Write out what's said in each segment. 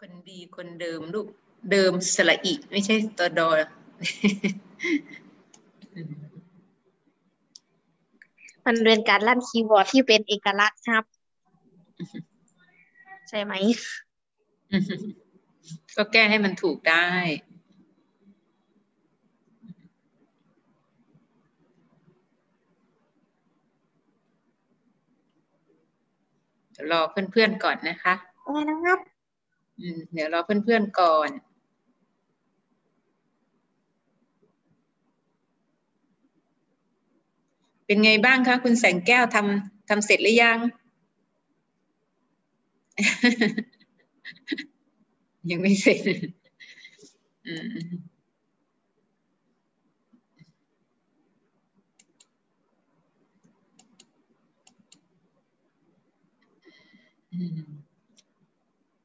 คนดีคนเดิมลูกเดิมสระอีไม่ใช่ตัวดอมันเป็นการลั่นคีย์บอร์ดที่เป็นเอกลักษณ์ครับ ใช่ไหม ก็แก้ให้มันถูกได้เดี๋ยวรอเพื่อนๆก่อนนะคะอะไรนะครับอืม เดี๋ยวรอเพื่อนๆก่อนเป็นไงบ้างคะคุณแสงแก้วทำทำเสร็จหรือยัง ยังไม่เสร็จอืมอืม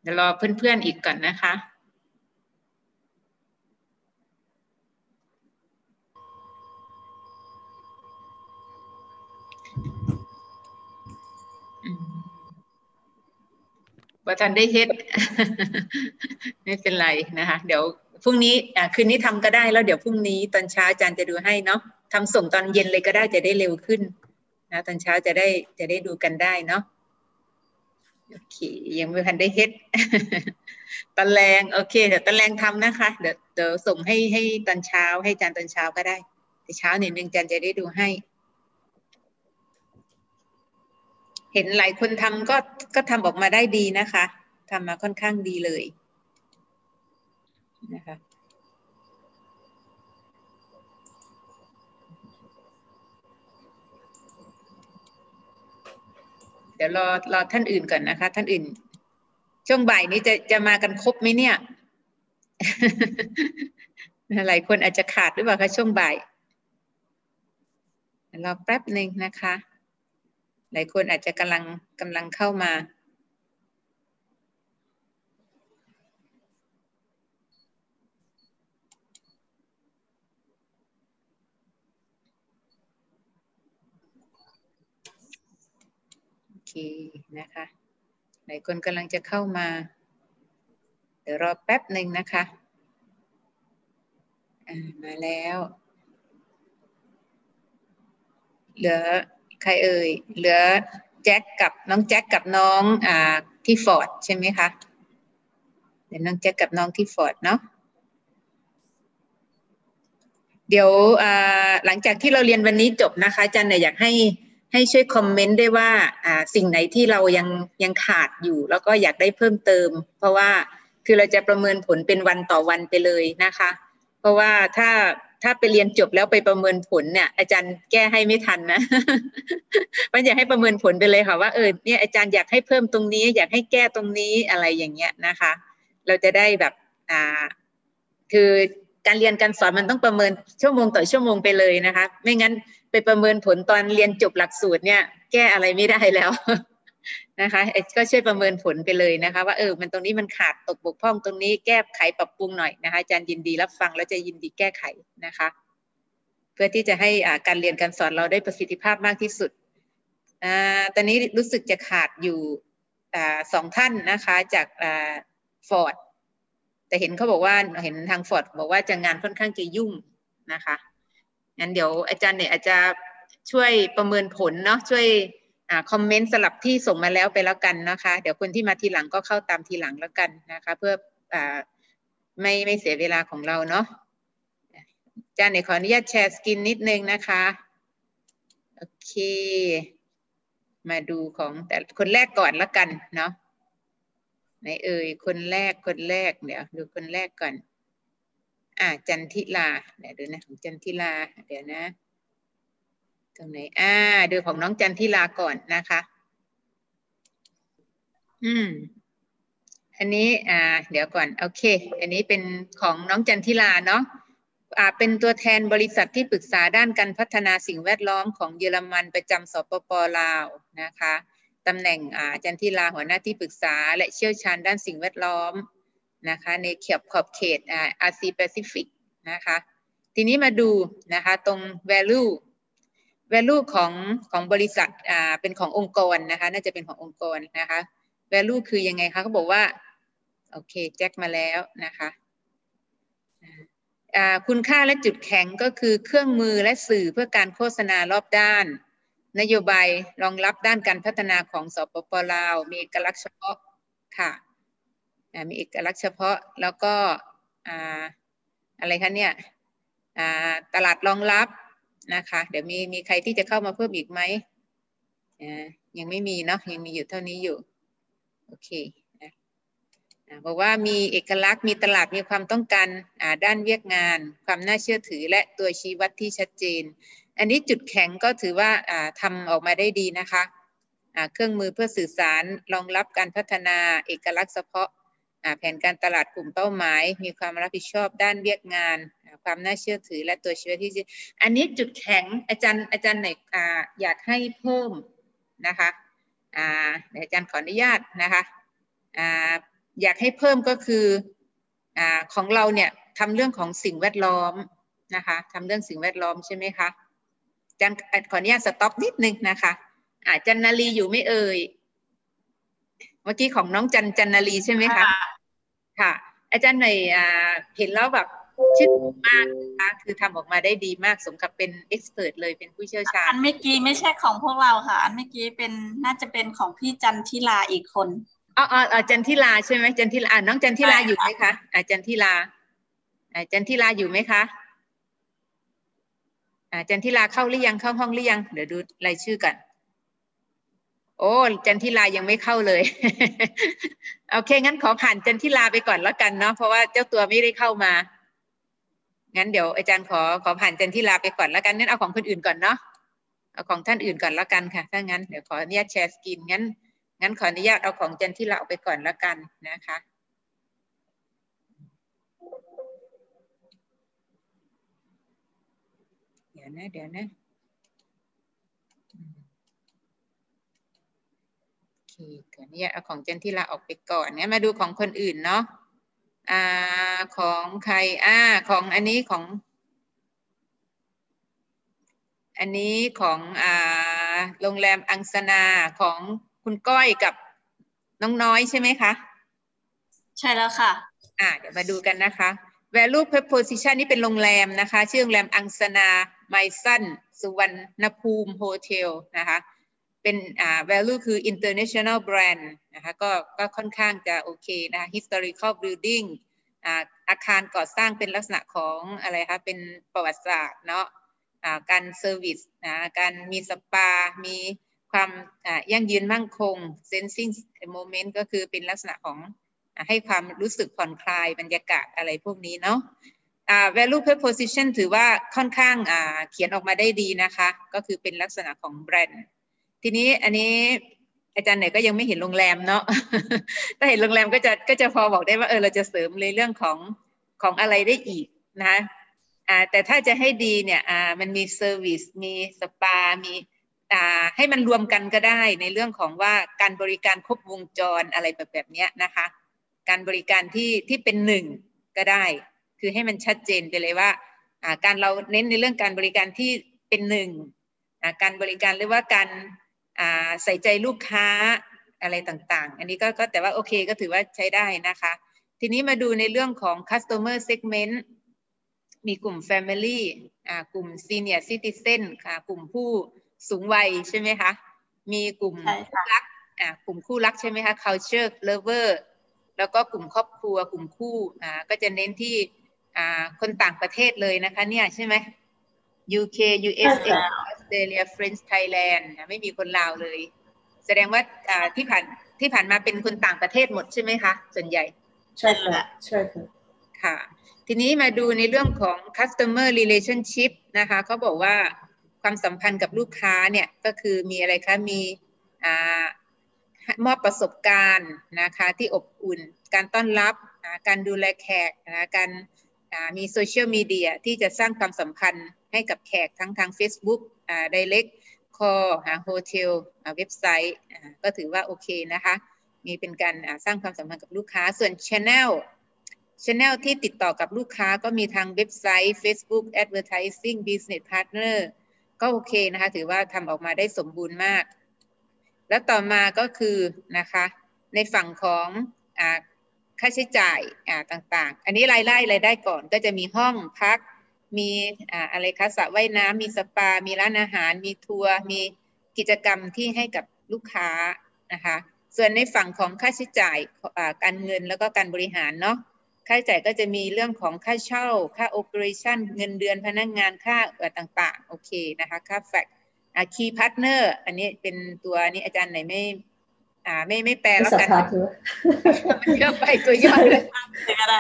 เดี๋ยวรอเพื่อนๆอีกก่อนนะคะอืมว่าทันได้เฮ็ด ไม่เป็นไรนะคะ เดี๋ยวพรุ่งนี้คืนนี้ทำก็ได้แล้วเดี๋ยวพรุ่งนี้ตอนเช้าอาจารย์จะดูให้เนาะทำส่งตอนเย็นเลยก็ได้จะได้เร็วขึ้นนะตอนเช้าจะได้จะได้ดูกันได้เนาะ โอเคยังไม่ทันได้เฮ็ดตอนแรงโอเคเดี๋ยวตอนแรงทำนะคะ เดี๋ยวเดี๋ยวส่งให้ให้ตอนเช้า ให้อาจารย์ตอนเช้าก็ได้แต่เช้านิดนึงอาจารย์จะได้ดูให้ เห็นหลายคนทำก็ก็ทำออกมาได้ดีนะคะทำมาค่อนข้างดีเลยนะคะ เดี๋ยวรอรอท่านอื่นก่อนนะคะ ท่านอื่น ช่วงบ่ายนี้จะจะมากันครบไหมเนี่ยหลายคนอาจจะขาดหรือเปล่าคะช่วงบ่ายรอแป๊บหนึ่งนะคะ หลายคนอาจจะกำลังกำลังเข้ามา นะคะหลายคนกำลังจะเข้ามา เดี๋ยวรอแป๊บหนึ่งนะคะมาแล้ว เหลือใครเอ่ย เหลือแจ็คกับน้องแจ็คกับน้องอ่าที่ฟอร์ดใช่ไหมคะ เดี๋ยวน้องแจ็คกับน้องที่ฟอร์ดเนาะ เดี๋ยวหลังจากที่เราเรียนวันนี้จบนะคะจารย์เนี่ยอยากให้ ให้ช่วยคอมเมนต์ได้วยว่าอ่าสิ่งไหนที่เรายังยังขาดอยู่ แล้วก็อยากได้เพิ่มเติม เพราะว่าคือเราจะประเมินผลเป็นวันต่อวันไปเลยนะคะ เพราะว่าถ้าถ้าไปเรียนจบแล้วไปประเมินผลเนี่ย อาจารย์แก้ให้ไม่ทันนะมันอยากให้ประเมินผลไปเลยค่ะว่าเออเนี่ยอาจารย์อยากให้เพิ่มตรงนี้ อยากให้แก้ตรงนี้อะไรอย่างเงี้ยนะคะ เราจะได้แบบอ่าคือการเรียนการสอนมันต้องประเมินชั่วโมงต่อชั่วโมงไปเลยนะคะ ไม่งั้น ไปประเมินผลตอนเรียนจบหลักสูตรเนี่ย แก้อะไรไม่ได้แล้วนะคะก็ช่วยประเมินผลไปเลยนะคะ ว่าเออมันตรงนี้มันขาดตกบกพร่องตรงนี้แก้ไขปรับปรุงหน่อยนะคะอาจารย์ยินดีรับฟังแล้วจะยินดีแก้ไขนะคะ เพื่อที่จะให้อาการเรียนการสอนเราได้ประสิทธิภาพมากที่สุดอ่าตอนนี้รู้สึกจะขาดอยู่อ่าสองท่านนะคะจากอ่าฟอร์ดแต่เห็นเขาบอกว่าเห็นทางฟอร์ดบอกว่าจะงานค่อนข้างจะยุ่งนะคะ งั้นเดี๋ยวอาจารย์เนี่ยอาจจะช่วยประเมินผลเนาะช่วยอ comment สำหรับที่ส่งมาแล้วไปแล้วกันนะคะ เดี๋ยวคนที่มาทีหลังก็เข้าตามทีหลังแล้วกันนะคะ เพื่ออไม่ไม่เสียเวลาของเราเนาะอาจารย์เนี่ยขออนุญาต share screen นิดนึงนะคะโอเค มาดูของแต่คนแรกก่อนล้วกันเนาะไหนเอ่ยคนแรกคนแรกเดี๋ยวดูคนแรกก่อน อ่าจันทิลาเดี๋ยวดูนะของจันทิลาเดี๋ยวนะตรงไหนอ่าดูของน้องจันทิลาก่อนนะคะ อืมอันนี้อ่าเดี๋ยวก่อนโอเค อันนี้เป็นของน้องจันทิลาเนาะอ่าเป็นตัวแทนบริษัทที่ปรึกษาด้านการพัฒนาสิ่งแวดล้อมของเยอรมันประจำสปปลาวนะคะตำแหน่งอ่าจันทิลาหัวหน้าที่ปรึกษา และเชี่ยวชาญด้านสิ่งแวดล้อม นะคะในเขตขอบเขตอาอาซีแปซิฟิกนะคะทีนี้มาดูนะคะตรง value value ของของบริษัทอ่าเป็นขององค์กรนะคะน่าจะเป็นขององค์กรนะคะ value คือยังไงคะเขาบอกว่าโอเคแจ็คมาแล้วนะคะอ่าคุณค่าและจุดแข็งก็คือเครื่องมือและสื่อเพื่อการโฆษณารอบด้าน นโยบายรองรับด้านการพัฒนาของสปปลาว มีเอกลักษณ์เฉพาะค่ะ มีเอกลักษณ์เฉพาะแล้วก็อะไรคะเนี่ยตลาดรองรับนะคะเดี๋ยวมีมีใครที่จะเข้ามาเพิ่มอีกไหมยังไม่มีเนาะยังมีอยู่เท่านี้อยู่โอเคบอกว่ามีเอกลักษณ์มีตลาดมีความต้องการด้านเวียกงาน ความน่าเชื่อถือและตัวชี้วัดที่ชัดเจน อันนี้จุดแข็งก็ถือว่าทำออกมาได้ดีนะคะเครื่องมือเพื่อสื่อสารรองรับการพัฒนาเอกลักษณ์เฉพาะ แผนการตลาดกลุ่มเป้าหมาย มีความรับผิดชอบด้านเวียกงาน ความน่าเชื่อถือและตัวชี้วัดที่อันนี้จุดแข็งอาจารย์อาจารย์ไหนอยากให้เพิ่มนะคะเดี๋ยวอาจารย์ขออนุญาตนะคะอยากให้เพิ่มก็คืออของเราเนี่ยทำเรื่องของสิ่งแวดล้อมนะคะทำเรื่องสิ่งแวดล้อมใช่ไหมคะอาจารย์ขออนุญาต stop นิดนึงนะคะอาจันนาลีอยู่ไม่เอ่ย เมื่อกี้ของน้องจันจันนาลีใช่ไหมคะค่ะ อาจารย์หน่อยเห็นแล้วแบบชื่นมากนะคะคือทำออกมาได้ดีมากสมกับเป็น expert เลยเป็นผู้เชี่ยวชาญ อันเมื่อกี้ไม่ใช่ของพวกเราค่ะ อันเมื่อกี้เป็นน่าจะเป็นของพี่จันทิลาอีกคนอ๋ออ๋อจันทิลาใช่ไหมจันทิลาน้องจันทิลาอยู่ไหมคะอาจันทิลาอาจันทิลาอยู่ไหมคะอาจันทิลาเข้าหรือยังเข้าห้องหรือยังเดี๋ยวดูรายชื่อกัน โอ้จันทิลายังไม่เข้าเลยโอเค งั้นขอผ่านจันทิลาไปก่อนแล้วกันเนาะเพราะว่าเจ้าตัวไม่ได้เข้ามา งั้นเดี๋ยวอาจารย์ขอขอผ่านจันทิลาไปก่อนแล้วกันงั้นเอาของคนอื่นก่อนเนาะเอาของท่านอื่นก่อนแล้วกันค่ะ ถ้างั้นเดี๋ยวขออนุญาตแชร์สกรีนงั้นงั้นขออนุญาตเอาของจันที่เราไปก่อนแล้วกันนะคะเดี๋ยวนะเดี๋ยวนะโอเค ขออนุญาตเอาของจันที่เราออกไปก่อนงั้นมาดูของคนอื่นเนาะอ่าของใครอ่าของอันนี้ของ อันนี้ของอ่าโรงแรมอังสนาของคุณก้อยกับน้องน้อยใช่ไหมคะใช่แล้วค่ะ อ่า เดี๋ยวมาดูกันนะคะ value proposition นี่เป็นโรงแรมนะคะ ชื่อโรงแรมอังสนา Maison สุวรรณภูมิ Hotel นะคะ เป็นอ่า value คือ international brand นะคะก็ก็ค่อนข้างจะโอเคนะคะ historical building อ่าอาคารก่อสร้างเป็นลักษณะของอะไรคะเป็นประวัติศาสตร์เนาะอ่าการ service นะการมีสปา มีความยั่งยืนมั่นคง sensing moment ก็คือเป็นลักษณะของให้ความรู้สึกผ่อนคลายบรรยากาศอะไรพวกนี้เนาะ value proposition ถือว่าค่อนข้างเขียนออกมาได้ดีนะคะ ก็คือเป็นลักษณะของแบรนด์ ทีนี้อันนี้อาจารย์เนี่ยก็ยังไม่เห็นโรงแรมเนาะถ้าเห็นโรงแรมก็จะก็จะพอบอกได้ว่าเออเราจะเสริมเลยเรื่องของของอะไรได้อีกนะอ่าแต่ถ้าจะให้ดีเนี่ยอ่ามันมี service มีสปา มีอ่าให้มันรวมกันก็ได้ในเรื่องของว่าการบริการครบวงจรอะไรแบบแบบนี้นะคะ การบริการที่ที่เป็นหนึ่งก็ได้ คือให้มันชัดเจนไปเลยว่าการเราเน้นในเรื่องการบริการที่เป็นหนึ่งการบริการหรือว่าการ ใส่ใจลูกค้าอะไรต่างๆ อันนี้ก็ก็แต่ว่าโอเคก็ถือว่าใช้ได้นะคะ ทีนี้มาดูในเรื่องของ customer segment มีกลุ่ม family กลุ่ม senior citizen ค่ะ กลุ่มผู้สูงวัยใช่ไหมคะ มีกลุ่มคู่รักอ่ากลุ่มคู่รักใช่ไหมคะ culture lover แล้วก็กลุ่มครอบครัว กลุ่มคู่อ่าก็จะเน้นที่อ่าคนต่างประเทศเลยนะคะเนี่ยใช่ไหม UK USA Australia France Thailand ไม่มีคนลาวเลย แสดงว่าอ่าที่ผ่านที่ผ่านมาเป็นคนต่างประเทศหมดใช่ไหมคะ ส่วนใหญ่ ใช่ค่ะใช่ค่ะค่ะ ทีนี้มาดูในเรื่องของ customer relationship นะคะเขาบอกว่าความสัมพันธ์กับลูกค้าเนี่ย ก็คือมีอะไรคะ มีมอบประสบการณ์นะคะ ที่อบอุ่น การต้อนรับการดูแลแขกนะการมีโซเชียลมีเดียที่จะสร้างความสัมพันธ์ ให้กับแขกทั้งทาง Facebook Direct Call หา hotel website ก็ถือว่าโอเคนะคะ มีเป็นการสร้างความสัมพันธ์กับลูกค้า ส่วน Channel Channel ที่ติดต่อกับลูกค้าก็มีทางเว็บไซต์ Facebook Advertising Business Partner ก็โอเคนะคะ ถือว่าทำออกมาได้สมบูรณ์มาก แล้วต่อมาก็คือนะคะ ในฝั่งของค่าใช้จ่ายต่างๆ อันนี้รายได้รายได้ก่อนก็จะมีห้องพัก มีอ่าอะไรคะสระว่ายน้ำมีสปา มีร้านอาหาร มีทัวร์มีกิจกรรมที่ให้กับลูกค้านะคะ ส่วนในฝั่งของค่าใช้จ่ายอ่าการเงินแล้วก็การบริหารเนาะค่าใช้จ่ายก็จะมีเรื่องของค่าเช่า ค่า operation เงินเดือนพนักงานค่าเอ่อต่างๆโอเคนะคะค่าแฟกอ่า key partner อันนี้เป็นตัวนี้อาจารย์ไหนไม่อ่าไม่ไม่แปลไม่แล้วสัมกันผัสใช่ไหมมันเยอะไปตัวย่อเลยก็ได้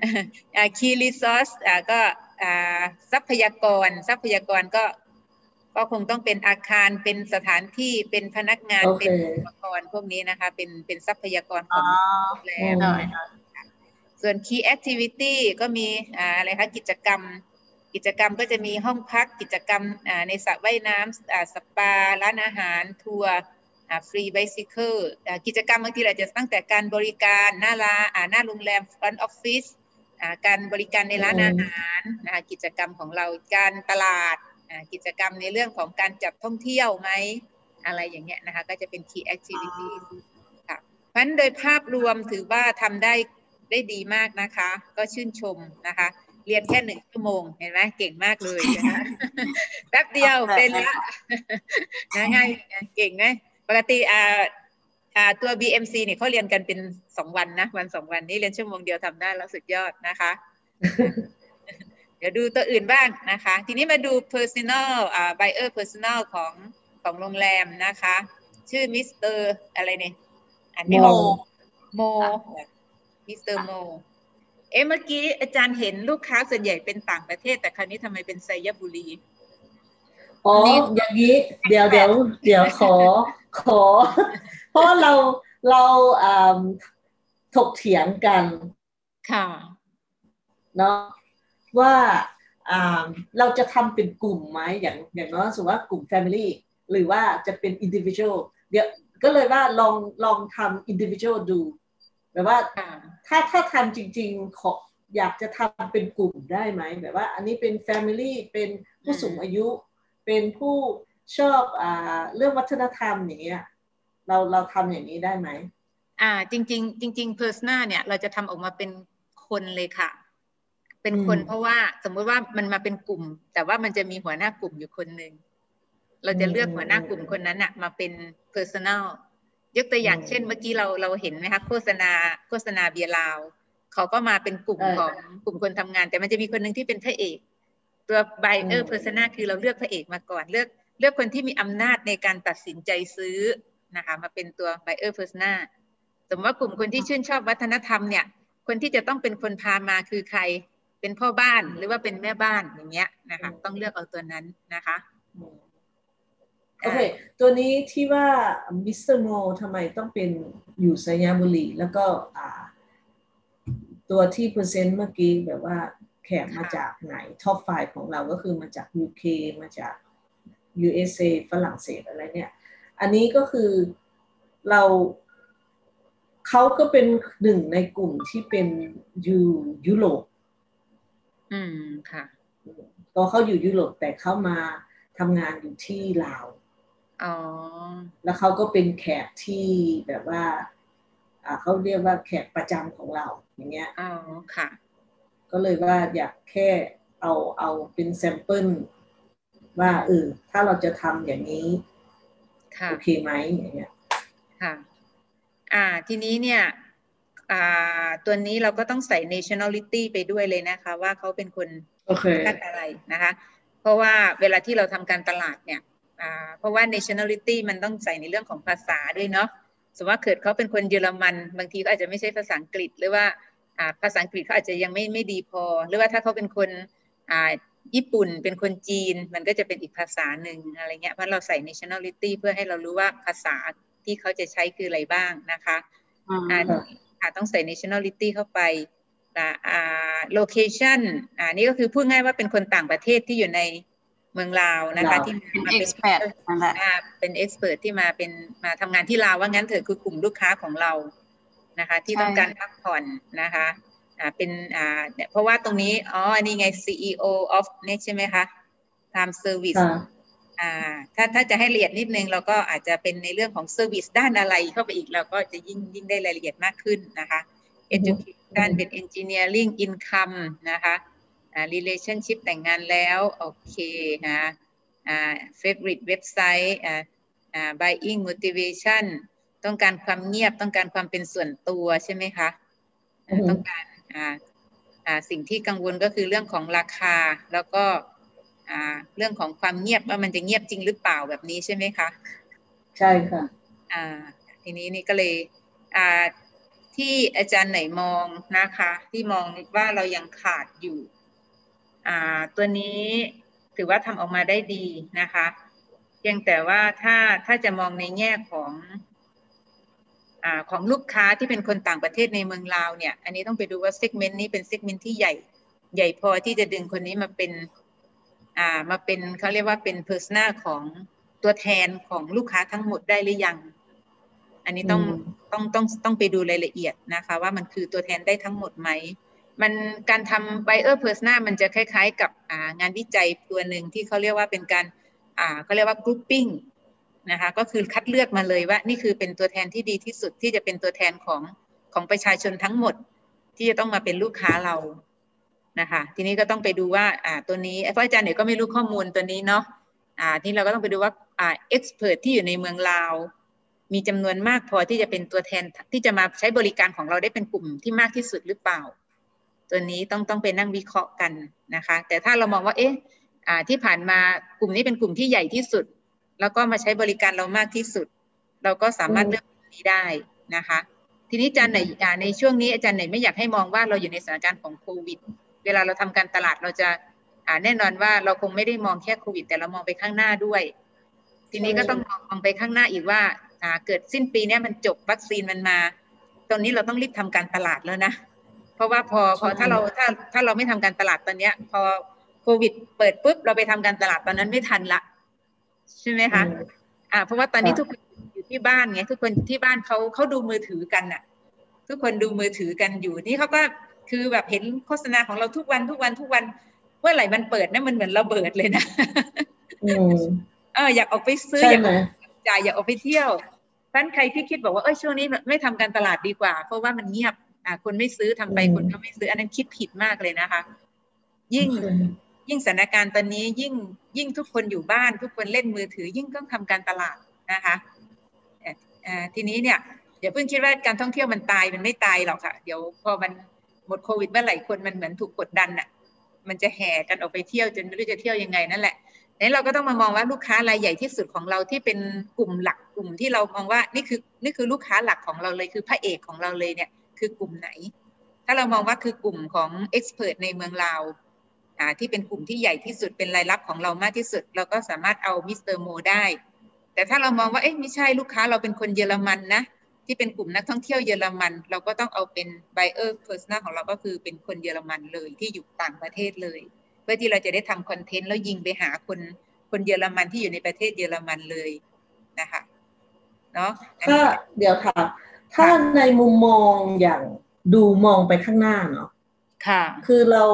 เอออ่า key resource อ่าก็อ่าทรัพยากร ทรัพยากรก็ ก็คงต้องเป็นอาคารเป็นสถานที่เป็นพนักงานโอเคเป็นอุปกรณ์พวกนี้นะคะ เป็นเป็นทรัพยากรขอ๋อองโรงแรมหน่อยส่วน key activity ก็มีอ่าอะไรคะกิจกรรม กิจกรรมก็จะมีห้องพักกิจกรรมอ่าในสระว่ายน้ำอ่าสปา ร้านอาหาร ทัวร์อ่า free bicycle กิจกรรมบางทีอาจจะตั้งแต่การบริการ หน้าร้านอ่าหน้าโรงแรม front office อ่า การบริการในร้านอืมอาหารนะคะกิจกรรมของเราการตลาดอ่ากิจกรรมในเรื่องของการจัดท่องเที่ยวไหมอะไรอย่างเงี้ยนะคะก็จะเป็น key activity ค่ะเพราะฉะนั้นโดยภาพรวมถือว่าทำได้ได้ดีมากนะคะ ก็ชื่นชมนะคะ เรียนแค่หนึ่งชั่วโมงเห็นไหมเก่งมากเลยนะคะแป๊บเดียวเป็นละนะง่ายเก่งไหมปกติอ่าอ่า ตัว BMC เนี่ยเขาเรียนกันเป็นสองวันนะวันสองวันนี้เรียนชั่วโมงเดียวทำได้แล้วสุดยอดนะคะ เดี๋ยวดูตัวอื่นบ้างนะคะ ทีนี้มาดู personal อ่า buyer personal ของของโรงแรมนะคะ ชื่อมิสเตอร์อะไรเนี่ยอ่านไม่ออกโมโมมิสเตอร์โมเอ๊ะเมื่อกี้อาจารย์เห็นลูกค้าส่วนใหญ่เป็นต่างประเทศ แต่คราวนี้ทำไมเป็นไซยะบุรีอ๋อนี่อย่างนี้ เดี๋ยวเดี๋ยวเดี๋ยวขอขอเพ ราะเราเราอ่าถกเถียงกันค่ะเนาะว่าอ่าเราจะทำเป็นกลุ่มไหมอย่างอย่างน้อยสมมติว่ากลุ่ม Family หรือว่าจะเป็น Individual เดี๋ยวก็เลยว่าลองลองทำ Individual ดูแบบว่าค่ะถ้าถ้าทำจริง ๆ ขออยากจะทำเป็นกลุ่มได้ไหมแบบว่า อันนี้เป็น Family เป็นผู้สูงอายุ เป็นผู้ชอบอ่าเรื่องวัฒนธรรมอย่างเงี้ย เราเราทำอย่างนี้ได้ไหมอ่า จริงๆจริงๆ persona เนี่ย เราจะทำออกมาเป็นคนเลยค่ะ เป็นคนอืมเพราะว่าสมมุติว่ามันมาเป็นกลุ่ม แต่ว่ามันจะมีหัวหน้ากลุ่มอยู่คนหนึ่งเราจะเลือกอืมหัวหน้ากลุ่มคนนั้นอะมาเป็น personal ยกตัวอย่างอืมเช่นเมื่อกี้เราเราเห็นไหมคะโฆษณาโฆษณาเบียร์ลาวเขาก็มาเป็นกลุ่มเออของกลุ่มคนทำงาน แต่มันจะมีคนหนึ่งที่เป็นพระเอก ตัว buyer อืม persona คือเราเลือกพระเอกมาก่อนเลือก เลือกคนที่มีอำนาจในการตัดสินใจซื้อ นะคะมาเป็นตัว buyer persona สมมติว่ากลุ่มคนที่ชื่นชอบวัฒนธรรมเนี่ย คนที่จะต้องเป็นคนพามาคือใคร เป็นพ่อบ้านหรือว่าเป็นแม่บ้านอย่างเงี้ยนะคะ ต้องเลือกเอาตัวนั้นนะคะอืมโอเค ตัวนี้ที่ว่ามิสเตอร์โมทำไมต้องเป็นอยู่ไซยะบุรี แล้วก็อ่าตัวที่เปอร์เซ็นต์เมื่อกี้แบบว่าแขกมาจากไหน top five ของเราก็คือมาจาก UK มาจาก USA ฝรั่งเศสอะไรเนี่ย อันนี้ก็คือเราเขาก็เป็นหนึ่งในกลุ่มที่เป็นยูยุโรป อืมค่ะก็เขาอยู่ยุโรปแต่เขามาทำงานอยู่ที่ลาว อ๋อ แล้วเขาก็เป็นแขกที่แบบว่า อ่าเขาเรียกว่าแขกประจำของเรา อย่างเงี้ย อ๋อ ค่ะ ก็เลยว่าอยากแค่เอาเอาเป็นแซมเปิลว่าเออถ้าเราจะทำอย่างนี้ค่ะ โอเคไหมอย่างเงี้ยค่ะอ่าทีนี้เนี่ยอ่าตัวนี้เราก็ต้องใส่ nationality ไปด้วยเลยนะคะ ว่าเขาเป็นคนโอเคชาติอะไรนะคะ เพราะว่าเวลาที่เราทำการตลาดเนี่ยอ่าเพราะว่า nationality มันต้องใส่ในเรื่องของภาษาด้วยเนาะสมมติว่าเกิดเขาเป็นคนเยอรมัน บางทีก็อาจจะไม่ใช่ภาษาอังกฤษ หรือว่าอ่าภาษาอังกฤษเขาอาจจะยังไม่ไม่ดีพอ หรือว่าถ้าเขาเป็นคนอ่า ญี่ปุ่นเป็นคนจีนมันก็จะเป็นอีกภาษาหนึ่งอะไรเงี้ยเพราะเราใส่ nationality เพื่อให้เรารู้ว่าภาษาที่เขาจะใช้คืออะไรบ้างนะคะอืมอ่าอ่าต้องใส่ nationality เข้าไปอ่าอ่า location อ่านี่ก็คือพูดง่ายว่าเป็นคนต่างประเทศที่อยู่ในเมืองลาวนะคะลาวที่เป็นมาเอ็เป็กนซ์แพดนั่นแหละอ่าเป็น expert ที่มาเป็นมาทำงานที่ลาวว่างั้นเถอะคือกลุ่มลูกค้าของเรานะคะ ที่ใช่ต้องการพักผ่อนนะคะอ่า เป็นอ่าเนี่ยเพราะว่าตรงนี้ อ๋ออันนี้ไง CEO of เนี่ยใช่ไหมคะ Time Service ค่ะอ่าถ้าถ้าจะให้ละเอียดนิดนึง เราก็อาจจะเป็นในเรื่องของเซอร์วิสด้านอะไรเข้าไปอีก เราก็จะยิ่งยิ่งได้รายละเอียดมากขึ้นนะคะ education เป็น engineering income นะคะอ่า relationship แต่งงานแล้ว โอเคนะอ่า favorite website อ่าอ่า buying motivation ต้องการความเงียบต้องการความเป็นส่วนตัวใช่ไหมคะอือฮึต้องการอ่าอ่า สิ่งที่กังวลก็คือเรื่องของราคาแล้วก็อ่าเรื่องของความเงียบว่ามันจะเงียบจริงหรือเปล่าแบบนี้ใช่ไหมคะใช่ค่ะอ่าทีนี้นี่ก็เลยอ่าที่อาจารย์ไหนมองนะคะ ที่มองว่าเรายังขาดอยู่อ่าตัวนี้ถือว่าทำออกมาได้ดีนะคะเพียงแต่ว่าถ้าถ้าจะมองในแง่ของ อ่าของลูกค้าที่เป็นคนต่างประเทศในเมืองลาวเนี่ย อันนี้ต้องไปดูว่า segment นี้เป็น segment ที่ใหญ่ใหญ่พอที่จะดึงคนนี้มาเป็นอ่ามาเป็นเขาเรียกว่าเป็น persona ของตัวแทนของลูกค้าทั้งหมดได้หรือยัง อันนี้ต้องอืมต้องต้องต้องไปดูรายละเอียดนะคะ ว่ามันคือตัวแทนได้ทั้งหมดไหมมันการทำ buyer persona มันจะคล้าย ๆ กับอ่างานวิจัยตัวหนึ่งที่เขาเรียกว่าเป็นการอ่าเขาเรียกว่า grouping นะคะก็คือคัดเลือกมาเลยว่านี่คือเป็นตัวแทนที่ดีที่สุดที่จะเป็นตัวแทนของของประชาชนทั้งหมด ที่จะต้องมาเป็นลูกค้าเรานะคะทีนี้ก็ต้องไปดูว่าอ่าตัวนี้เพราะอาจารย์เนี่ยก็ไม่รู้ข้อมูลตัวนี้เนาะอ่าที่เราก็ต้องไปดูว่าอ่า expert ที่อยู่ในเมืองลาว มีจำนวนมากพอที่จะเป็นตัวแทนที่จะมาใช้บริการของเราได้เป็นกลุ่มที่มากที่สุดหรือเปล่า ตัวนี้ต้องต้องไปนั่งวิเคราะห์กันนะคะ แต่ถ้าเรามองว่าเอ๊ะอ่าที่ผ่านมากลุ่มนี้เป็นกลุ่มที่ใหญ่ที่สุด แล้วก็มาใช้บริการเรามากที่สุด เราก็สามารถอืมเลือกกลุ่มนี้ได้นะคะ ทีนี้อาจารย์ไหนอ่าในช่วงนี้อาจารย์ไหนไม่อยากให้มองว่าเราอยู่ในสถานการณ์ของโควิด เวลาเราทำการตลาดเราจะอ่าแน่นอนว่าเราคงไม่ได้มองแค่โควิด แต่เรามองไปข้างหน้าด้วย ทีนี้ก็ต้องมองมองไปข้างหน้าอีกว่าอ่าเกิดสิ้นปีเนี้ยมันจบวัคซีนมันมาตรงนี้เราต้องรีบทำการตลาดแล้วนะ เพราะว่าพอพอใช่ถ้าเราถ้าถ้าเราไม่ทำการตลาดตอนเนี้ย พอโควิด เปิดปุ๊บเราไปทำการตลาดตอนนั้นไม่ทันละ ใช่ไหมคะอืมอ่าเพราะว่าตอนนี้ค่ะทุกคนอยู่ที่บ้านไงทุกคนที่บ้านเขาเขาดูมือถือกันน่ะ ทุกคนดูมือถือกันอยู่นี่เขาก็คือแบบเห็นโฆษณาของเราทุกวันทุกวันทุกวันเมื่อไหร่มันเปิดนะมันเหมือนระเบิดเลยนะอืมเอออยากออกไปซื้อใช่อยากไหอมอกจ่ายอยากออกไปเที่ยวเพราะฉะนั้นใครที่คิดบอกว่าเออช่วงนี้ไม่ทำการตลาดดีกว่า เพราะว่ามันเงียบอ่าคนไม่ซื้อทำไปอืมคนก็ไม่ซื้อ อันนั้นคิดผิดมากเลยนะคะ ยิ่งโอเค ยิ่งสถานการณ์ตอนนี้ยิ่งยิ่งทุกคนอยู่บ้าน ทุกคนเล่นมือถือ ยิ่งต้องทำการตลาดนะคะทีนี้เนี่ยอย่าเพิ่งคิดว่าการท่องเที่ยวมันตายมันไม่ตายหรอกค่ะ เดี๋ยวพอมันหมดโควิดเมื่อไหร่คนมันเหมือนถูกกดดันน่ะ มันจะแห่กันออกไปเที่ยวจนไม่รู้จะเที่ยวยังไงนั่นแหละนั้นเราก็ต้องมามองว่าลูกค้ารายใหญ่ที่สุดของเราที่เป็นกลุ่มหลักกลุ่มที่เรามองว่านี่คือนี่คือลูกค้าหลักของเราเลยคือพระเอกของเราเลยเนี่ยคือกลุ่มไหน ถ้าเรามองว่าคือกลุ่มของ expat ในเมืองลาว ที่เป็นกลุ่มที่ใหญ่ที่สุดเป็นรายรับของเรามากที่สุด เราก็สามารถเอามิสเตอร์โมได้ แต่ถ้าเรามองว่าเอ๊ะไม่ใช่ลูกค้าเราเป็นคนเยอรมันนะที่เป็นกลุ่มนักท่องเที่ยวเยอรมัน เราก็ต้องเอาเป็น buyer persona ของเราก็คือเป็นคนเยอรมันเลยที่อยู่ต่างประเทศเลย เพื่อที่เราจะได้ทำคอนเทนต์แล้วยิงไปหาคนคนเยอรมันที่อยู่ในประเทศเยอรมันเลยนะคะเนาะอันถ้านี้เดี๋ยวถามถ้าในมุมมองอย่างดูมองไปข้างหน้าเนาะ ค่ะ คือเรา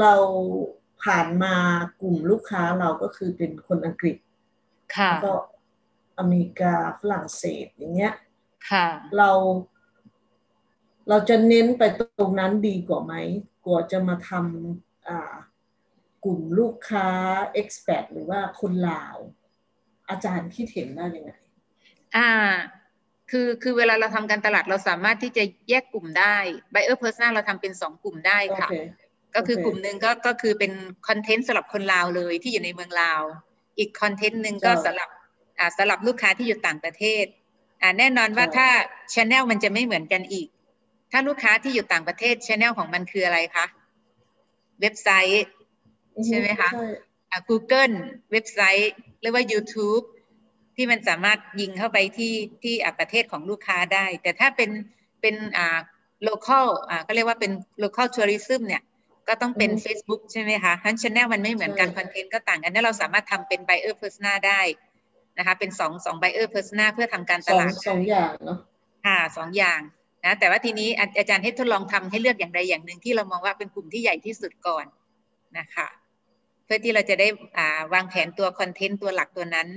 เราผ่านมากลุ่มลูกค้าเราก็คือเป็นคนอังกฤษ ค่ะแล้วก็อเมริกาฝรั่งเศสอย่างเงี้ย ค่ะ เรา เราจะเน้นไปตรงนั้นดีกว่าไหมกว่าจะมาทำอ่ากลุ่มลูกค้า expat หรือว่าคนลาว อาจารย์คิดเห็นได้ยังไง อ่า คือคือเวลาเราทำการตลาดเราสามารถที่จะแยกกลุ่มได้ buyer persona เราทำเป็นสองกลุ่มได้โอค่ะเคก็คือโอเคกลุ่มหนึ่งก็ก็คือเป็นคอนเทนต์สำหรับคนลาวเลยที่อยู่ในเมืองลาว อีกคอนเทนต์หนึ่งก็ใช่สำหรับอ่าสำหรับลูกค้าที่อยู่ต่างประเทศอ่าแน่นอนว่าใช่ถ้าชแนลมันจะไม่เหมือนกันอีก ถ้าลูกค้าที่อยู่ต่างประเทศชแนลของมันคืออะไรคะเว็บไซต์ ใช่ไหมคะใช่อ่า Google เว็บไซต์หรือว่า YouTube ที่มันสามารถยิงเข้าไปที่ที่อ่าประเทศของลูกค้าได้ แต่ถ้าเป็นเป็นอ่า local อ่าก็เรียกว่าเป็น local tourism เนี่ยก็ต้องเป็นอืม Facebook ใช่ไหมคะทั้นช anel มันไม่เหมือนกันใช่คอนเทนต์ก็ต่างกันนั้นเราสามารถทำเป็น buyer persona ได้นะคะเป็นสองสอง buyer persona เพื่อทำการสตองลาดสองอย่างเนาะค่ะสองอย่างนะแต่ว่าทีนี้อาอาจารย์ให้ทดลองทำให้เลือกอย่างใดอย่างหนึ่งที่เรามองว่าเป็นกลุ่มที่ใหญ่ที่สุดก่อนนะคะพื่อที่เราจะได้อ่าวางแผนตัวคอนเทนต์ตัวหลักตัวนั้น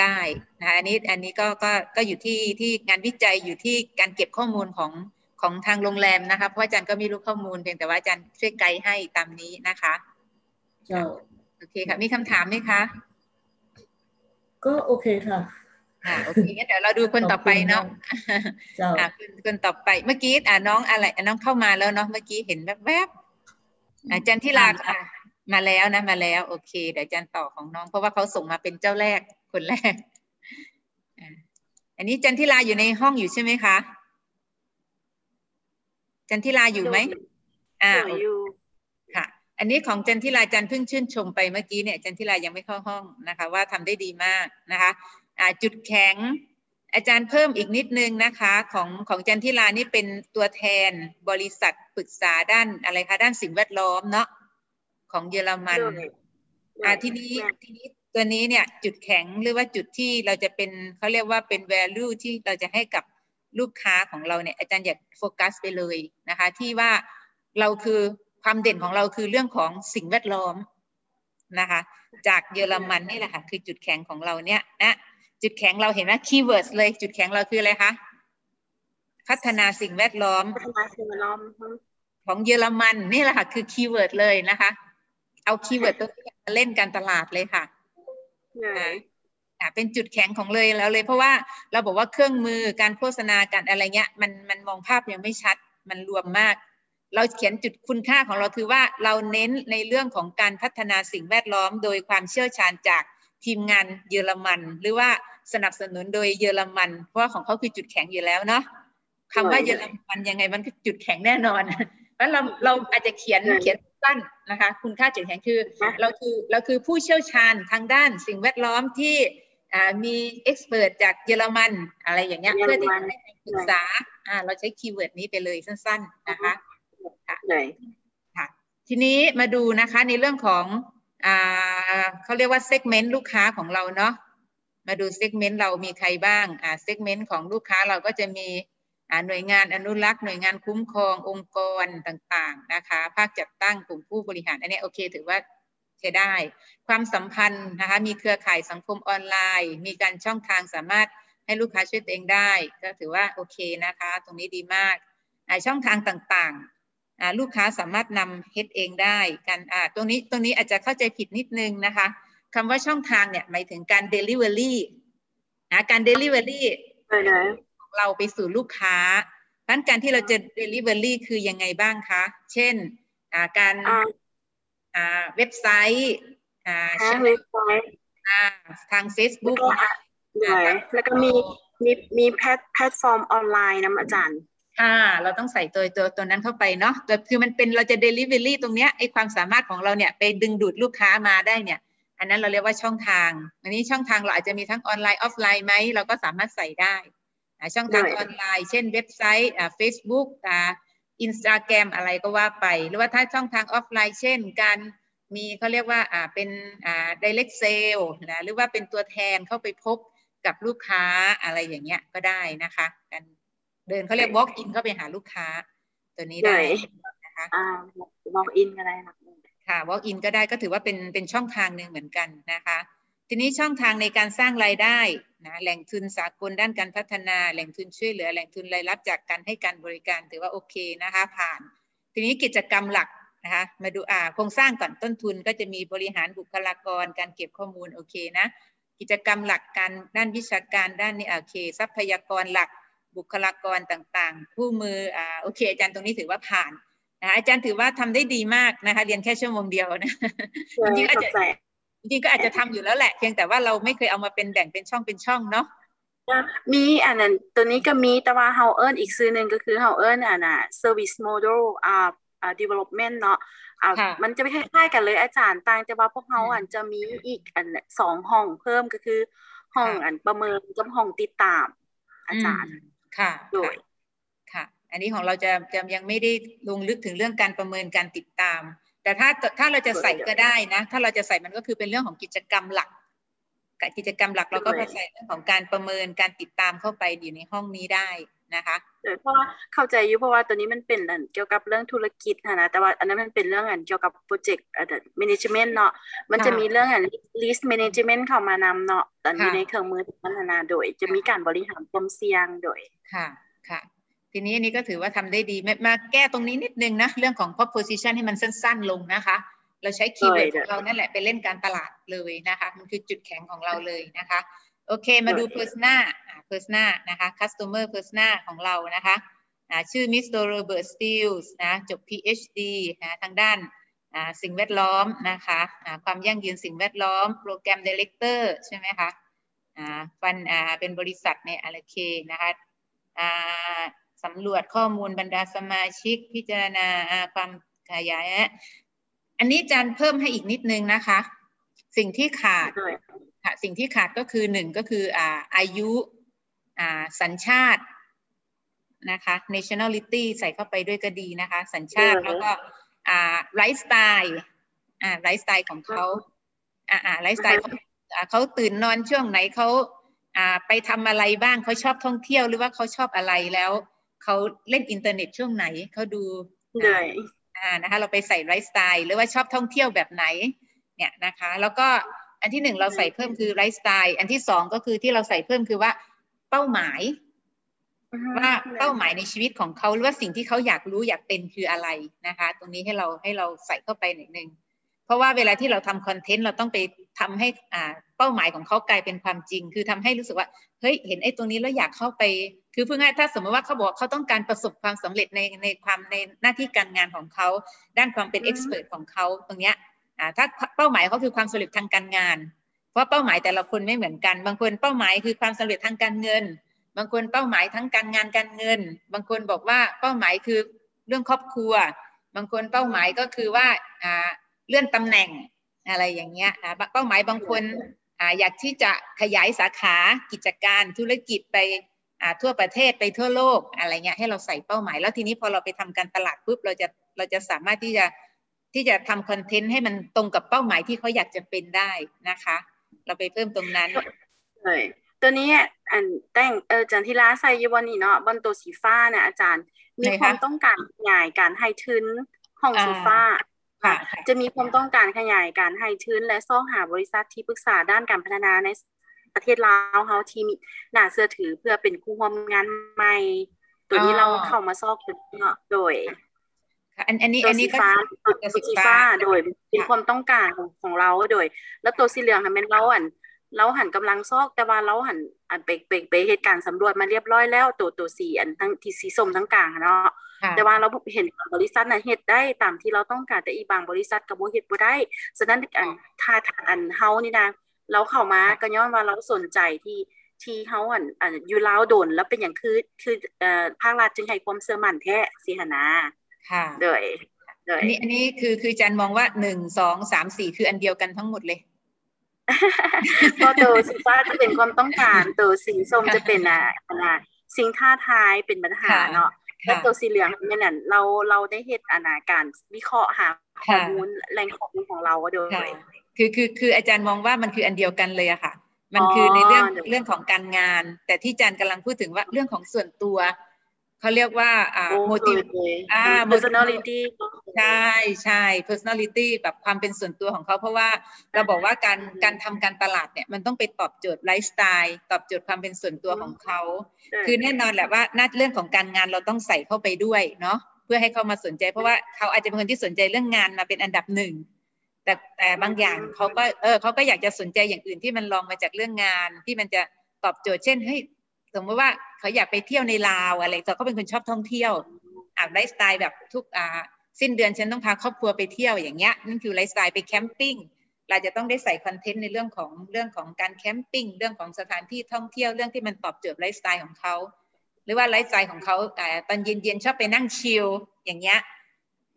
ได้นะคะอันนี้อันนี้ก็ก็ก็อยู่ที่ที่งานวิจัยอยู่ที่การเก็บข้อมูลของของทางโรงแรมนะคะเพราะอาจารย์ก็ไม่รู้ข้อมูลเพียงแต่ว่าอาจารย์ช่วยไกด์ให้ตามนี้นะคะเจ้าโอเคค่ะมีคำถามไหมคะ ก็โอเคค่ะอ่าโอเคงั้นเดี๋ยวเราดูคนต่อไปเนาะเจ้าอ่าคนคนต่อไปเมื่อกี้อ่าน้องอะไรอะน้องเข้ามาแล้วเนาะเมื่อกี้เห็นแวบๆอ่าจันทิราค่ะมาแล้วนะมาแล้ว โอเค เดี๋ยวอาจันต่อของน้องเพราะว่าเขาส่งมาเป็นเจ้าแรก คนแรกอ่าอันนี้จันทิราอยู่ในห้องอยู่ใช่ไหมคะ จันทิราอยู่ไหมอ่าอยู่ค่ะ อันนี้ของจันทิราจันเพิ่งชื่นชมไปเมื่อกี้เนี่ยจันทิรายังไม่เข้าห้องนะคะ ว่าทำได้ดีมากนะคะอ่าจุดแข็ง อาจารย์เพิ่มอีกนิดนึงนะคะของของจันทิรานี่เป็นตัวแทนบริษัทปรึกษาด้านอะไรคะด้านสิ่งแวดล้อมเนาะของเยอรมันอ่าทีนี้ทีนี้ ตัวนี้เนี่ยจุดแข็งหรือว่าจุดที่เราจะเป็นเขาเรียกว่าเป็น value ที่เราจะให้กับลูกค้าของเราเนี่ยอาจารย์อยากโฟกัสไปเลยนะคะที่ว่าเราคือความเด่นของเราคือเรื่องของสิ่งแวดล้อมนะคะจากเยอรมันนี่แหละค่ะคือจุดแข็งของเราเนี่ยนะจุดแข็งเราเห็นไหม keyword เลย จุดแข็งเราคืออะไรคะพัฒนาสิ่งแวดล้อมพัฒนาสิ่งแวดล้อมของเยอรมันนี่แหละค่ะคือ keyword เลยนะคะ เอา keyword ตัวนี้เล่นการตลาดเลยค่ะ เป็นจุดแข็งของเลยแล้วเลย เพราะว่าเราบอกว่าเครื่องมือการโฆษณาการอะไรเงี้ยมันมันมองภาพยังไม่ชัดมันรวมมาก เราเขียนจุดคุณค่าของเราคือว่าเราเน้นในเรื่องของการพัฒนาสิ่งแวดล้อม โดยความเชี่ยวชาญจากทีมงานเยอรมัน หรือว่าสนับสนุนโดยเยอรมัน เพราะว่าของเขาคือจุดแข็งอยู่แล้วเนาะคำว่าเยอรมันยังไงมันก็จุดแข็งแน่นอนเพราะเราเราอาจจะเขียนเขียน สั้นนะคะ คุณค่าจุดแข็งคือเราคือเราคือผู้เชี่ยวชาญทางด้านสิ่งแวดล้อมที่อ่ามี expert จากเยอรมันอะไรอย่างเงี้ยเยอะเพื่อที่มันจะให้คำปรึกษาอ่าเราใช้ keyword นี้ไปเลยสั้น ๆนะคะไหนค่ะทีนี้มาดูนะคะในเรื่องของอ่าเขาเรียกว่า segment ลูกค้าของเราเนาะมาดู segment เรามีใครบ้างอ่า segment ของลูกค้าเราก็จะมีอ่า หน่วยงานอนุรักษ์หน่วยงานคุ้มครององค์กรต่างๆนะคะภาคจัดตั้งกลุ่มผู้บริหารอันนี้โอเคถือว่าใช้ได้ ความสัมพันธ์นะคะมีเครือข่ายสังคมออนไลน์ มีการช่องทางสามารถให้ลูกค้าช่วยตัวเองได้ ก็ถือว่าโอเคนะคะ ตรงนี้ดีมากช่องทางต่างๆ ลูกค้าสามารถนำเฮ็ดเองได้กันตรงนี้ตรงนี้อาจจะเข้าใจผิดนิดนึงนะคะคำว่าช่องทางเนี่ยหมายถึงการ Delivery นะการ Delivery ไหนไหนของ เราไปสู่ลูกค้าดังนั้นการที่เราจะ Delivery คือยังไงบ้างคะ เช่นอ่าการอ่าอ่าเว็บไซต์อ่าหาช่องเว็บไซต์อ่าทาง Facebook แล้วก็ไหนแล้วก็มีมีมีแพลตแพลตฟอร์มออนไลน์นะอาจารย์ ค่ะ เราต้องใส่ตัวตัวตัวนั้นเข้าไปเนาะตัวคือมันเป็นเราจะ Delivery ตรงเนี้ยไอความสามารถของเราเนี่ยไปดึงดูดลูกค้ามาได้เนี่ย อันนั้นเราเรียกว่าช่องทาง อันนี้ช่องทางเราอาจจะมีทั้งออนไลน์ออฟไลน์ไหมเราก็สามารถใส่ได้อ่า ช่องทางได้ออนไลน์ เช่นเว็บไซต์อ่า Facebook อ่าอินสตาแกรมอะไรก็ว่าไป หรือว่าถ้าช่องทางออฟไลน์ เช่น การมีเขาเรียกว่าอ่าเป็นอ่า direct sale นะหรือว่าเป็นตัวแทนเข้าไปพบกับลูกค้าอะไรอย่างเงี้ยก็ได้นะคะการเดินเขาเรียก walk in เข้าไปหาลูกค้า ตัวนี้ได้ไหนนะคะอ่าลองอินก็ได้นะค่ะ walk in ก็ได้ก็ถือว่าเป็นเป็นช่องทางหนึ่งเหมือนกันนะคะ ทีนี้ช่องทางในการสร้างรายได้ นะแหล่งทุนสากลด้านการพัฒนาแหล่งทุนช่วยเหลือแหล่งทุนรายรับจากการให้การบริการถือว่าโอเคนะคะผ่าน ทีนี้กิจกรรมหลักนะคะมาดูอ่าโครงสร้างก่อนต้นทุนก็จะมีบริหารบุคลากรการเก็บข้อมูลโอเคนะกิจกรรมหลักการด้านวิชาการด้านนี้โอเค ทรัพยากรหลักบุคลากรต่างๆ ผู้มืออ่าโอเค อาจารย์ตรงนี้ถือว่าผ่านนะคะอาจารย์ถือว่าทำได้ดีมากนะคะเรียนแค่ชั่วโมงเดียวนะจริงๆอาจจะเข้าใจ จริงๆก็อาจจะทำอยู่แล้วแหละเพียงแต่ว่าเราไม่เคยเอามาเป็นแบ่งเป็นช่องเป็นช่องเนาะมีอันนั้นตัวนี้ก็มีแต่ว่าเฮาเอิ้นอีกชื่อหนึ่งก็คือเฮาเอิ้นอันน่ะ service model อ่าอ่า development เนาะอ่าค่ะมันจะไม่คล้ายๆกันเลยอาจารย์ต่างแต่ว่าพวกเฮาอันจะมีอีกอันสองห้องเพิ่มก็คือ ห้องค่ะอันประเมินกับห้องติดตาม อาจารย์มค่ะโดยค่ะ อันนี้ของเราจะจะยังไม่ได้ลงลึกถึงเรื่องการประเมินการติดตาม แต่ถ้าถ้าเราจะใส่ก็ได้นะ ถ้าเราจะใส่มันก็คือเป็นเรื่องของกิจกรรมหลักกับกิจกรรมหลักเราก็ด้วยใส่เรื่องของการประเมินการติดตามเข้าไปอยู่ในห้องนี้ได้นะคะเพราะว่าเข้าใจอยู่เพราะว่าตัวนี้มันเป็นอันเกี่ยวกับเรื่องธุรกิจนะแต่ว่าอันนั้นมันเป็นเรื่องอันเกี่ยวกับโปรเจกต์อันmanagement เนาะมันจะมีเรื่องอัน risk manage ment เข้ามานำเนาะตอนอยู่ในเครื่องมือพัฒนาโดย จะมีการบริหารความเสี่ยงโดยค่ะค่ะ ทีนี้อันนี้ก็ถือว่าทำได้ดีมาแก้ตรงนี้นิดนึงนะ เรื่องของ proposition ให้มันสั้น ๆ ลงนะคะ เราใช้ keyword ของเรานั่นแหละไปเล่นการตลาดเลยนะคะ มันคือจุดแข็งของเราเลยนะคะ โอเคมาดู persona persona นะคะ customer persona ของเรานะคะชื่อมิสเตอร์โรเบิร์ตสตีลส์นะจบ PhD นะทางด้านสิ่งแวดล้อมนะคะความยั่งยืนสิ่งแวดล้อม โปรแกรมดีเลกเตอร์ใช่ไหมคะฟันเป็นบริษัทในอาร์เคนะคะ สำรวจข้อมูลบรรดาสมาชิกพิจารณาความขยายอันนี้จารเพิ่มให้อีกนิดนึงนะคะ สิ่งที่ขาดค่ะสิ่งที่ขาดก็คือหนึ่งก็คืออ่าอายุอ่าสัญชาตินะคะ nationality ใส่เข้าไปด้วยก็ดีนะคะ สัญชาติแล้วก็อ่าไลฟ์สไตล์อ่าไลฟ์สไตล์ของเขาอ่าอ่าไลฟ์สไตล์เขาเขาตื่นนอนช่วงไหนเขาอ่าไปทำอะไรบ้างเขาชอบท่องเที่ยวหรือว่าเขาชอบอะไรแล้ว เขาเล่นอินเทอร์เน็ตช่วงไหนเขาดูอ่านะคะเราไปใส่ไลฟ์สไตล์หรือว่าชอบท่องเที่ยวแบบไหนเนี่ยนะคะ แล้วก็อันที่หนึ่งเราใส่เพิ่มคือไลฟ์สไตล์อันที่สองก็คือที่เราใส่เพิ่มคือว่าเป้าหมาย ว่าเป้าหมายในชีวิตของเขาหรือว่าสิ่งที่เขาอยากรู้อยากเป็นคืออะไรนะคะ ตรงนี้ให้เราให้เราใส่เข้าไปหนึ่งหนึ่งเพราะว่าเวลาที่เราทำคอนเทนต์เราต้องไปทำให้อ่าเป้าหมายของเขากลายเป็นความจริง คือทำให้รู้สึกว่าเฮ้ยเห็นไอ้ตรงนี้แล้วอยากเข้าไป คือเพื่อง่ายถ้าสมมติว่าเขาบอกเขาต้องการประสบความสำเร็จในในความในหน้าที่การงานของเขา ด้านความเป็นเอ็กซ์เพรสของเขาตรงเนี้ยถ้าเป้าหมายเขาคือความสำเร็จทางการงาน เพราะเป้าหมายแต่ละคนไม่เหมือนกัน บางคนเป้าหมายคือความสำเร็จทางการเงิน บางคนเป้าหมายทั้งการงานการเงิน บางคนบอกว่าเป้าหมายคือเรื่องครอบครัว บางคนเป้าหมายก็คือว่าเลื่อนตำแหน่งอะไรอย่างเงี้ยเป้าหมายบางคนอยากที่จะขยายสาขากิจการธุรกิจไป ทั่วประเทศไปทั่วโลกอะไรเงี้ยให้เราใส่เป้าหมาย แล้วทีนี้พอเราไปทำการตลาดปุ๊บเราจะเราจะสามารถที่จะที่จะทำคอนเทนต์ให้มันตรงกับเป้าหมายที่เขาอยากจะเป็นได้นะคะ เราไปเพิ่มตรงนั้นเลยตัวนี้อันแต่งเออจันทิราใส่ยวันนี้เนาะบนตัวสีฟ้าเนี่ยอาจารย์ มีความต้องการขยายการให้ทึนห้องสีฟ้าค่ะ จะมีความต้องการขยายการให้ทึนและซ่องหาบริษัทที่ปรึกษาด้านการพัฒนาใน ประเทศลาวเฮาที่มีหน้าเสื้อถือเพื่อเป็นคู่ร่วมงานใหม่ ตัวนี้เราเข้ามาซอกเนาะโดยอันอันนี้อันนี้ก็ตัวสีฟ้าโดยเป็นความต้องการของของเราโดย แล้วตัวสีเหลืองค่ะเป็นเราอันเราหันกำลังซอกแต่ว่าเราหันอันไปไปไปเหตุการณ์สำรวจมาเรียบร้อยแล้วตัวตัวสีอันทั้งที่สีส้มทั้งกลางเนาะแต่ว่าเราเห็นบริษัทน่ะเฮ็ดได้ตามที่เราต้องการแต่อีบางบริษัทก็บ่เฮ็ดบ่ได้ฉะนั้นอันถ้าอันเฮานี่นะ เราเข้ามาก็ย้อนว่าเราสนใจที่ที่เฮาอันอันอยู่ลาวโดนแล้วเป็นอย่างคือคือเอ่อภาครัฐจึงให้ความเชื่อมั่นแท้สิหนาค่ะโดยโดยอันนี้อันนี้คือคือจันมองว่าหนึ่งสองสามสี่คืออันเดียวกันทั้งหมดเลยก็ตัวสีฟ้าจะเป็นความต้องการตัวสีส้มจะเป็นอะอะไรสิ่งท่าทายเป็นปัญหาเนาะแล้วตัวสีเหลืองเนี่ยเราเราได้เหตุอานาการวิเคราะห์หาข้อมูลแหล่งข้อมูลของเราโดย คือคือคืออาจารย์มองว่ามันคืออันเดียวกันเลยอะค่ะ มันคือในเรื่องเรื่องของการงาน แต่ที่อาจารย์กำลังพูดถึงว่าเรื่องของส่วนตัวเขาเรียกว่าอ่า motive อ่า personality ใช่ใช่ personality แบบความเป็นส่วนตัวของเขาเพราะว่าเราบอกว่าการการทำการตลาดเนี่ยมันต้องไปตอบโจทย์ไลฟ์สไตล์ตอบโจทย์ความเป็นส่วนตัวของเขา คือแน่นอนแหละว่านัดเรื่องของการงานเราต้องใส่เข้าไปด้วยเนาะเพื่อให้เขามาสนใจ เพราะว่าเขาอาจจะเป็นคนที่สนใจเรื่องงานมาเป็นอันดับหนึ่ง แต่แต่บางอย่างเขาก็เออเขาก็อยากจะสนใจอย่างอื่นที่มันรองมาจากเรื่องงานที่มันจะตอบโจทย์เช่นเฮ้ยสมมติว่าเขาอยากไปเที่ยวในลาวอะไรแต่เขาเป็นคนชอบท่องเที่ยวอ่าไลฟ์สไตล์แบบทุกอ่าสิ้นเดือนฉันต้องพาครอบครัวไปเที่ยวอย่างเงี้ยนั่นคือไลฟ์สไตล์ไปแคมปิ้งเราจะต้องได้ใส่คอนเทนต์ในเรื่องของเรื่องของการแคมปิ้งเรื่องของสถานที่ท่องเที่ยวเรื่องที่มันตอบโจทย์ไลฟ์สไตล์ของเขาหรือว่าไลฟ์สไตล์ของเขาแต่ตอนเย็นๆชอบไปนั่งชิลอย่างเงี้ย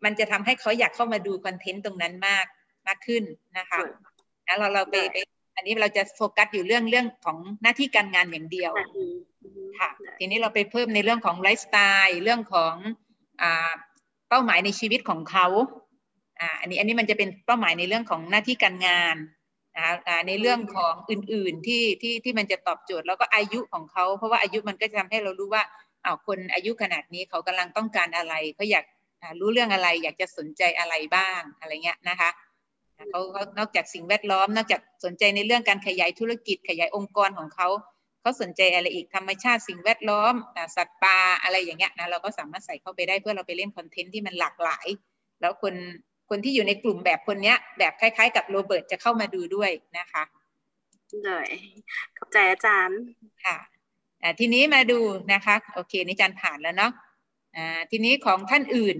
มันจะทำให้เขาอยากเข้ามาดูคอนเทนต์ตรงนั้นมาก มากขึ้นนะคะแล้วเราเราไปไป อันนี้เราจะโฟกัสอยู่เรื่องเรื่องของหน้าที่การงานอย่างเดียวค่ะ ทีนี้เราไปเพิ่มในเรื่องของไลฟ์สไตล์เรื่องของอ่าเป้าหมายในชีวิตของเขาอ่าอันนี้อันนี้มันจะเป็นเป้าหมายในเรื่องของหน้าที่การงานนะในเรื่องของอื่นๆที่ที่ที่มันจะตอบโจทย์แล้วก็อายุของเขา เพราะว่าอายุมันก็จะทำให้เรารู้ว่าอ้าวคนอายุขนาดนี้เขากำลังต้องการอะไรเขาอยากอ่ารู้เรื่องอะไร อยากจะสนใจอะไรบ้างอะไรเงี้ยนะคะ เขาเขานอกจากสิ่งแวดล้อม นอกจากสนใจในเรื่องการขยายธุรกิจขยายองค์กรของเขาเขาสนใจอะไรอีกธรรมชาติสิ่งแวดล้อมอ่าสัตว์ป่าอะไรอย่างเงี้ยนะเราก็สามารถใส่เข้าไปได้เพื่อเราไปเล่นคอนเทนต์ที่มันหลากหลาย แล้วคนคนที่อยู่ในกลุ่มแบบคนเนี้ย แบบคล้าย ๆ กับโรเบิร์ตจะเข้ามาดูด้วยนะคะเลยขอบใจอาจารย์ค่ะอ่าทีนี้มาดูนะคะ โอเคนี่อาจารย์ผ่านแล้วเนาะอ่าทีนี้ของท่านอื่น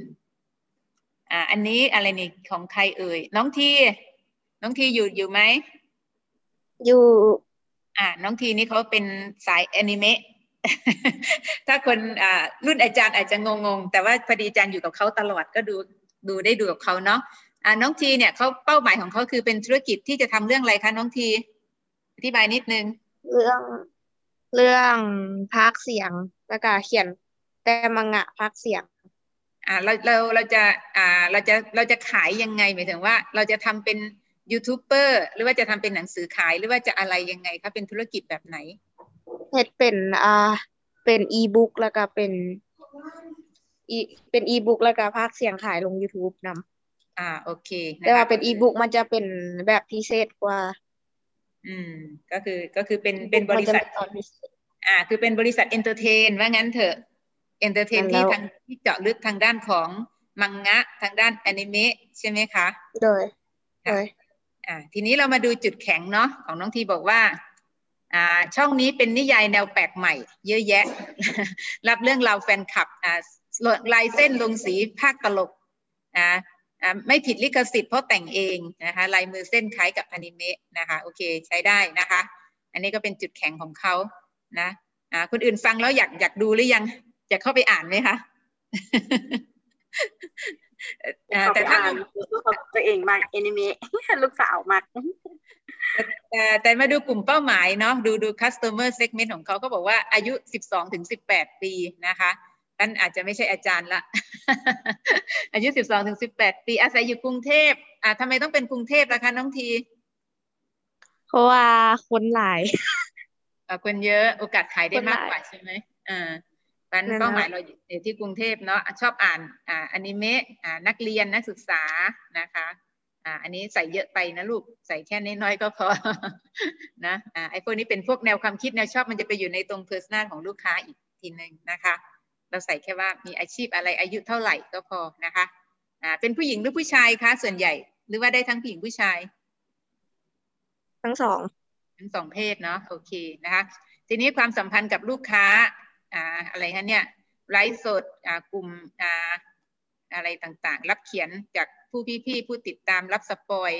อ่าอันนี้อะไรนี่ของใครเอ่ย น้องทีน้องทีอยู่อยู่ไหมอยู่ อ่า น้องทีนี่เขาเป็นสายแอนิเมะถ้าคนอ่ารุ่นอาจารย์อาจจะงงๆ แต่ว่าพอดีอาจารย์อยู่กับเขาตลอดก็ดูดูได้ดูกับเขาเนาะอ่าน้องทีเนี่ยเขาเป้าหมายของเขาคือเป็นธุรกิจที่จะทำเรื่องอะไรคะน้องทีอธิบายนิดนึง เรื่องเรื่องพากย์เสียงแล้วก็เขียนแต่มังงะพากย์เสียง อ่าเราเราเราจะอ่าเราจะเราจะขายยังไงหมายถึงว่า เราจะทำเป็นยูทูบเบอร์หรือว่าจะทำเป็นหนังสือขายหรือว่าจะอะไรยังไงคะเป็นธุรกิจแบบไหนเฮ็ดเป็นอ่าเป็นอีบุ๊กแล้วก็เป็นอีเป็นอีบุ๊กแล้วก็พากย์เสียงขายลง YouTube นำอ่าโอเคนะแต่ว่าคะเป็นอีบุ๊กมันจะเป็นแบบพิเศษกว่า อืม ก็คือก็คือเป็นเป็นบมันจะมีตอนพิเศษอ่า คือเป็นบริษัท entertain ว่างั้นเถอะ entertain แล้ที่วทางที่เจาะลึกทางด้านของมังงะทางด้านแอนิเมะใช่ไหมคะโดยโดยอ่าทีนี้เรามาดูจุดแข็งเนาะของน้องทีบอกว่าอ่าช่องนี้เป็นนิยายแนวแปลกใหม่ เยอะแยะ รับเรื่องราวแฟนคลับอ่าลายเส้นลงสีภาคตลกอ่าอ่าไม่ผิดลิขสิทธิ์เพราะแต่งเองนะคะลายมือเส้นคล้ายกับอนิเมะนะคะโอเคใช้ได้นะคะ อันนี้ก็เป็นจุดแข็งของเขานะอ่าคนอื่นฟังแล้วอยากอยากดูหรือยัง อยากเข้าไปอ่านไหมคะอ่าเขาไปแต่ถ้าอ่านตัวเองมากแอนิเมะลูกสาวมากแต่แต่มาดูกลุ่มเป้าหมายเนาะดูดู customer segment ของเขาก็บอกว่าอายุ 12ถึง18 ปีนะคะนั่นอาจจะไม่ใช่อาจารย์ละ อายุ 12ถึง18 ปี อาศัยอยู่กรุงเทพอ่าทำไมต้องเป็นกรุงเทพล่ะคะน้องที เพราะว่าคนหลายอ่าคนเยอะโอกาสขายได้คนหมาลายกกว่าใช่ไหมอ่า ปันนั่นเป้าหมายนะเราอยู่ที่กรุงเทพเนาะชอบอ่านอ่าอนิเมะอ่านักเรียนนักศึกษานะคะอ่าอันนี้ใส่เยอะไปนะลูกใส่แค่น้อยๆก็พอนะอ่าไอ้พวกนี้เป็นพวกแนวความคิดแนวชอบมันจะไปอยู่ในตรง personal ของลูกค้าอีกทีหนึ่งนะคะ เราใส่แค่ว่ามีอาชีพอะไรอายุเท่าไหร่ก็พอนะคะอ่าเป็นผู้หญิงหรือผู้ชายคะส่วนใหญ่ หรือว่าได้ทั้งผู้หญิงผู้ชาย ทั้งสองทั้งสองเพศเนาะโอเคนะคะทีนี้ความสัมพันธ์กับลูกค้า อ่าอะไรคะเนี่ยไลฟ์สดอ่ากลุ่มอ่าอะไรต่างๆ รับเขียนจากผู้พี่ๆผู้ติดตามรับสปอย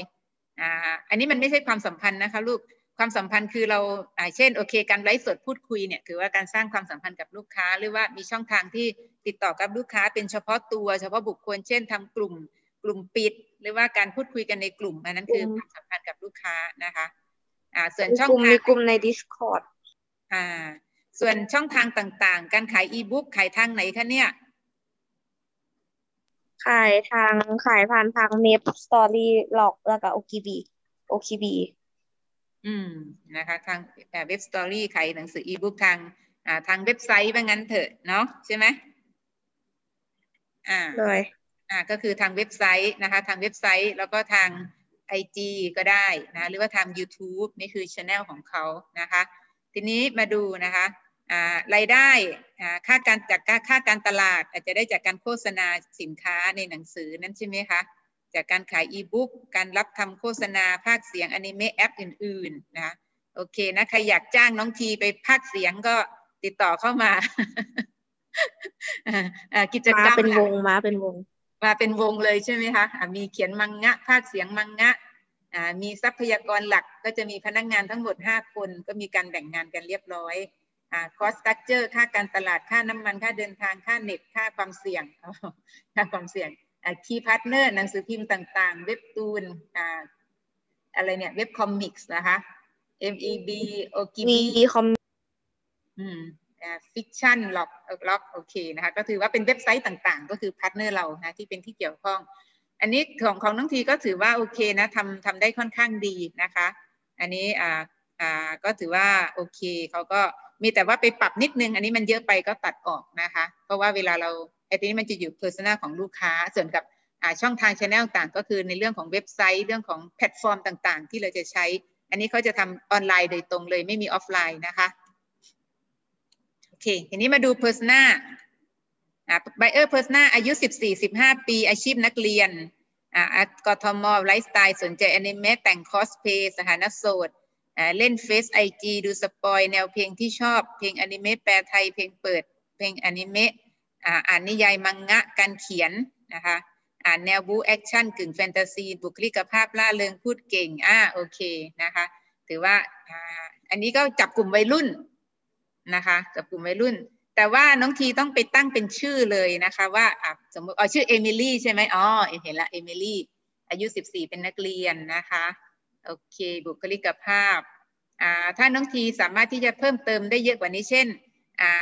อ่าอันนี้มันไม่ใช่ความสัมพันธ์นะคะลูกความสัมพันธ์คือเราอ่าเช่นโอเค การไลฟ์สดพูดคุยเนี่ยถือว่าการสร้างความสัมพันธ์กับลูกค้า หรือว่ามีช่องทางที่ติดต่อกับลูกค้า เป็นเฉพาะตัวเฉพาะบุคคล เช่นทำกลุ่มกลุ่มปิด หรือว่าการพูดคุยกันในกลุ่มอันนั้นคือความสัมพันธ์กับลูกค้านะคะอ่าส่วนมีช่องกลุ่มทางมีกลุ่มใน Discord อ่า ส่วนช่องทางต่างๆ การขายอีบุ๊กขายทางไหนคะเนี่ย ขายทางขายผ่านทาง MEB Storylog แล้วก็ Ookbee Ookbee อืมนะคะทางเว็บสตอรี่ขายหนังสืออีบุ๊กทางอ่าทางเว็บไซต์ว่างั้นเถอะเนาะใช่ไหมอ่าโดยอ่าก็คือทางเว็บไซต์นะคะทางเว็บไซต์แล้วก็ทาง IG ก็ได้นะหรือว่าทาง YouTube นี่คือช anel ของเขานะคะ ทีนี้มาดูนะคะอ่า รายได้อ่าค่าการจากค่าค่าการตลาด อาจจะได้จากการโฆษณาสินค้าในหนังสือนั่นใช่ไหมคะจากการขายอีบุ๊กการรับทำโฆษณาภาคเสียงอนิเมะแอปอื่นๆนะคะโอเคนะใครอยากจ้างน้องทีไปภาคเสียงก็ติดต่อเข้ามาอ่าอ่ากิจมากรรมเป็นหลัวกงมาเป็นวง มาเป็นวงเลยใช่ไหมคะอะมีเขียนมังงะ พากย์เสียงมังงะอ่ามีทรัพยากรหลักก็จะมีพนักงานทั้งหมด 5 คนก็มีการแบ่งงานกันเรียบร้อยอ่า cost structure ค่าการตลาดค่าน้ำมันค่าเดินทางค่าเน็ตค่าความเสี่ยงค่าความเสี่ยงอ่า key partner หนังสือพิมพ์ต่างๆ เว็บตูนอ่าอะไรเนี่ย เว็บคอมิกส์นะคะ MEB มี Ookbee คอมอืมFictionlog log โอเคนะคะก็ถือว่าเป็นเว็บไซต์ต่างๆ ก็คือ partner เรานะที่เป็นที่เกี่ยวข้อง อันนี้ของของน้องทีก็ถือว่าโอเคนะทำทำได้ค่อนข้างดีนะคะ อันนี้อ่าอ่าก็ถือว่าโอเคเขาก็ มีแต่ว่าไปปรับนิดนึง อันนี้มันเยอะไปก็ตัดออกนะคะ เพราะว่าเวลาเราไอ้ทีนี้มันจะอยู่ persona ของลูกค้าส่วนกับช่องทางช anel ต่างก็คือในเรื่องของเว็บไซต์เรื่องของแพลตฟอร์มต่าง ๆ ที่เราจะใช้ อันนี้เขาจะทำออนไลน์โดยตรงเลยไม่มีออฟไลน์นะคะโอเคทีนี้มาดู persona อ่า buyer persona อายุ 14-15 ปีอาชีพนักเรียนอ่ากทมไลฟ์สไตล์สนใจอนิเมะแต่งคอสเพลย์สถานะโสด เล่นเฟซไอจีดูสปอยแนวเพลงที่ชอบ เพลงอนิเมะแปลไทยเพลงเปิด เพลงอนิเมะอ่านนิยายมังงะการเขียนนะคะอ่านแนวบู๊แอคชั่นกึ่งแฟนตาซีบุคลิกภาพร่าเริงพูดเก่งอ่าโอเคนะคะ ถือว่าอ่าอันนี้ก็จับกลุ่มวัยรุ่นนะคะจับกลุ่มวัยรุ่น แต่ว่าน้องทีต้องไปตั้งเป็นชื่อเลยนะคะ ว่าอะสมมติอ๋อชื่อเอมิลี่ใช่ไหมอ๋อเห็นละเอมิลี่อายุ 14 เป็นนักเรียนนะคะ โอเคบุคลิกภาพอ่าถ้าน้องทีสามารถที่จะเพิ่มเติมได้เยอะกว่านี้เช่นอ่า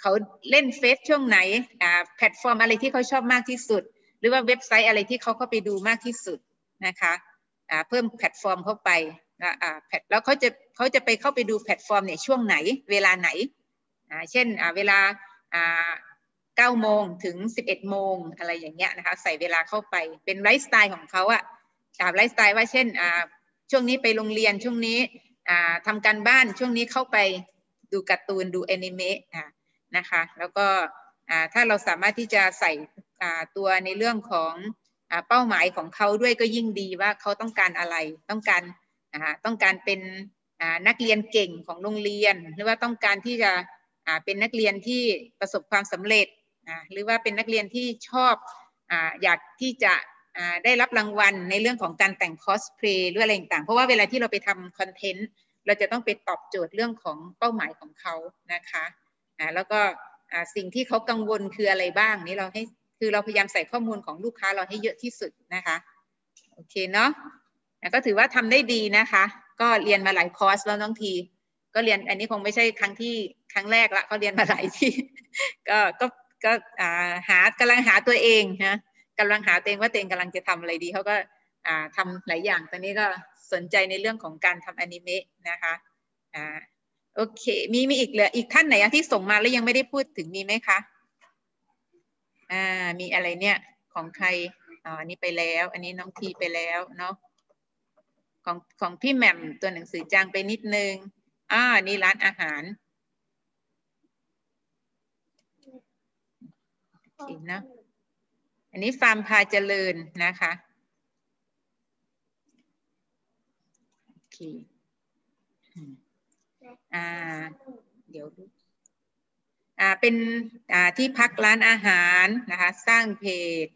เขาเล่นเฟซช่วงไหนอ่าแพลตฟอร์มอะไรที่เขาชอบมากที่สุด หรือว่าเว็บไซต์อะไรที่เขาเข้าไปดูมากที่สุดนะคะอ่าเพิ่มแพลตฟอร์มเข้าไปอ่าแพลตแล้วเขาจะเขาจะไปเข้าไปดูแพลตฟอร์มเนี่ยช่วงไหน เวลาไหนอ่าเช่นอ่าเวลาอ่าเก้าโมงถึงสิบเอ็ดโมงอะไรอย่างเงี้ยนะคะใส่เวลาเข้าไปเป็นไลฟ์สไตล์ของเขาอะอ่าไลฟ์สไตล์ว่าเช่นอ่า ช่วงนี้ไปโรงเรียนช่วงนี้ทำการบ้านช่วงนี้เข้าไปดูการ์ตูนดูแอนิเมะนะคะแล้วก็ถ้าเราสามารถที่จะใส่ตัวในเรื่องของเป้าหมายของเขาด้วยก็ยิ่งดีว่าเขาต้องการอะไรต้องการต้องการเป็นนักเรียนเก่งของโรงเรียน หรือว่าต้องการที่จะเป็นนักเรียนที่ประสบความสำเร็จหรือว่าเป็นนักเรียนที่ชอบอยากที่จะ ได้รับรางวัลในเรื่องของการแต่งคอสเพลย์หรืออะไรต่าง เพราะว่าเวลาที่เราไปทำคอนเทนต์เราจะต้องไปตอบโจทย์เรื่องของเป้าหมายของเขานะคะแล้วก็สิ่งที่เขากังวลคืออะไรบ้างนี้เราให้คือเราพยายามใส่ข้อมูลของลูกค้าเราให้เยอะที่สุดนะคะโอเคเนาะก็ถือว่าทำได้ดีนะคะ ก็เรียนมาหลายคอร์สแล้วน้องที ก็เรียนอันนี้คงไม่ใช่ครั้งที่ครั้งแรกละก็เรียนมาหลายที่ ก็ก็ก็หากำลังหาตัวเองนะ กำลังหาตัวเองว่าตัวเองกำลังจะทำอะไรดีเขาก็ทำหลายอย่างตอนนี้ก็สนใจในเรื่องของการทำอนิเมะนะคะอ่าโอเค มีมีอีกเหลืออีกท่านไหนที่ส่งมาแล้วยังไม่ได้พูดถึงมีไหมคะอ่ามีอะไรเนี่ยของใครอ๋ออันนี้ไปแล้ว อันนี้น้องทีไปแล้วเนาะของของพี่แหม่มตัวหนังสือจางไปนิดนึงอ่านี่ร้านอาหารอเคนะ อันนี้ฟาร์มพาเจริญนะคะโอเคอ่าเดี๋ยวดูอ่าเป็นอ่าที่พักร้านอาหารนะคะสร้างเพจ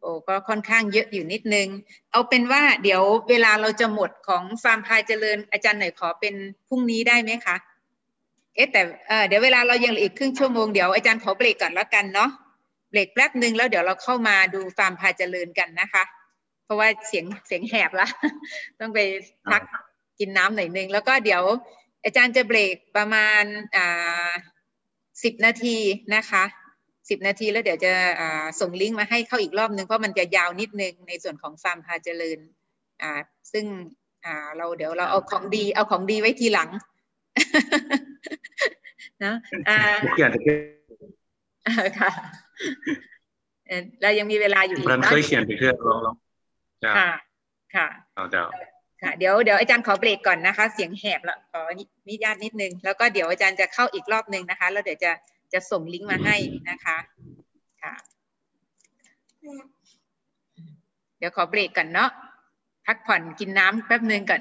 โอ้ก็ค่อนข้างเยอะอยู่นิดนึง เอาเป็นว่าเดี๋ยวเวลาเราจะหมดของฟาร์มพายเจริญ อาจารย์หน่อยขอเป็นพรุ่งนี้ได้ไหมคะ เอ๊ะแต่เออเดี๋ยวเวลาเรายังเหลืออีกครึ่งชั่วโมงเดี๋ยวอาจารย์ขอเบรกก่อนแล้วกันเนาะ เบรกแป๊บหนึ่งแล้วเดี๋ยวเราเข้ามาดูฟาร์มพายเจริญกันนะคะ เพราะว่าเสียงเสียงแหบละต้องไปพักกินน้ำหน่อยนึง แล้วก็เดี๋ยวอาจารย์จะเบรกประมาณอ่าสิบนาทีนะคะสิบนาทีแล้วเดี๋ยวจะส่งลิงก์มาให้เข้าอีกรอบนึง เพราะมันจะยาวนิดนึงในส่วนของฟาร์มพาเจริญอ่าซึ่งอ่าเราเดี๋ยวเราเอาของดีเอาของดีไว้ทีหลังนะอ่าค่ะ เรายังมีเวลาอยู่อีกนะเคยเขียนไปเพื่อลองลองค่ะค่ะเอาเจ้าค่ะเดี๋ยวเดี๋ยวอาจารย์ขอเบรกก่อนนะคะ เสียงแหบแล้วขออนุญาตนิดนึง แล้วก็เดี๋ยวอาจารย์จะเข้าอีกรอบนึงนะคะ แล้วเดี๋ยวจะจะส่งลิงก์มาให้นะคะค่ะเดี๋ยวขอเบรกก่อนเนาะพักผ่อนกินน้ำแป๊บนึงก่อน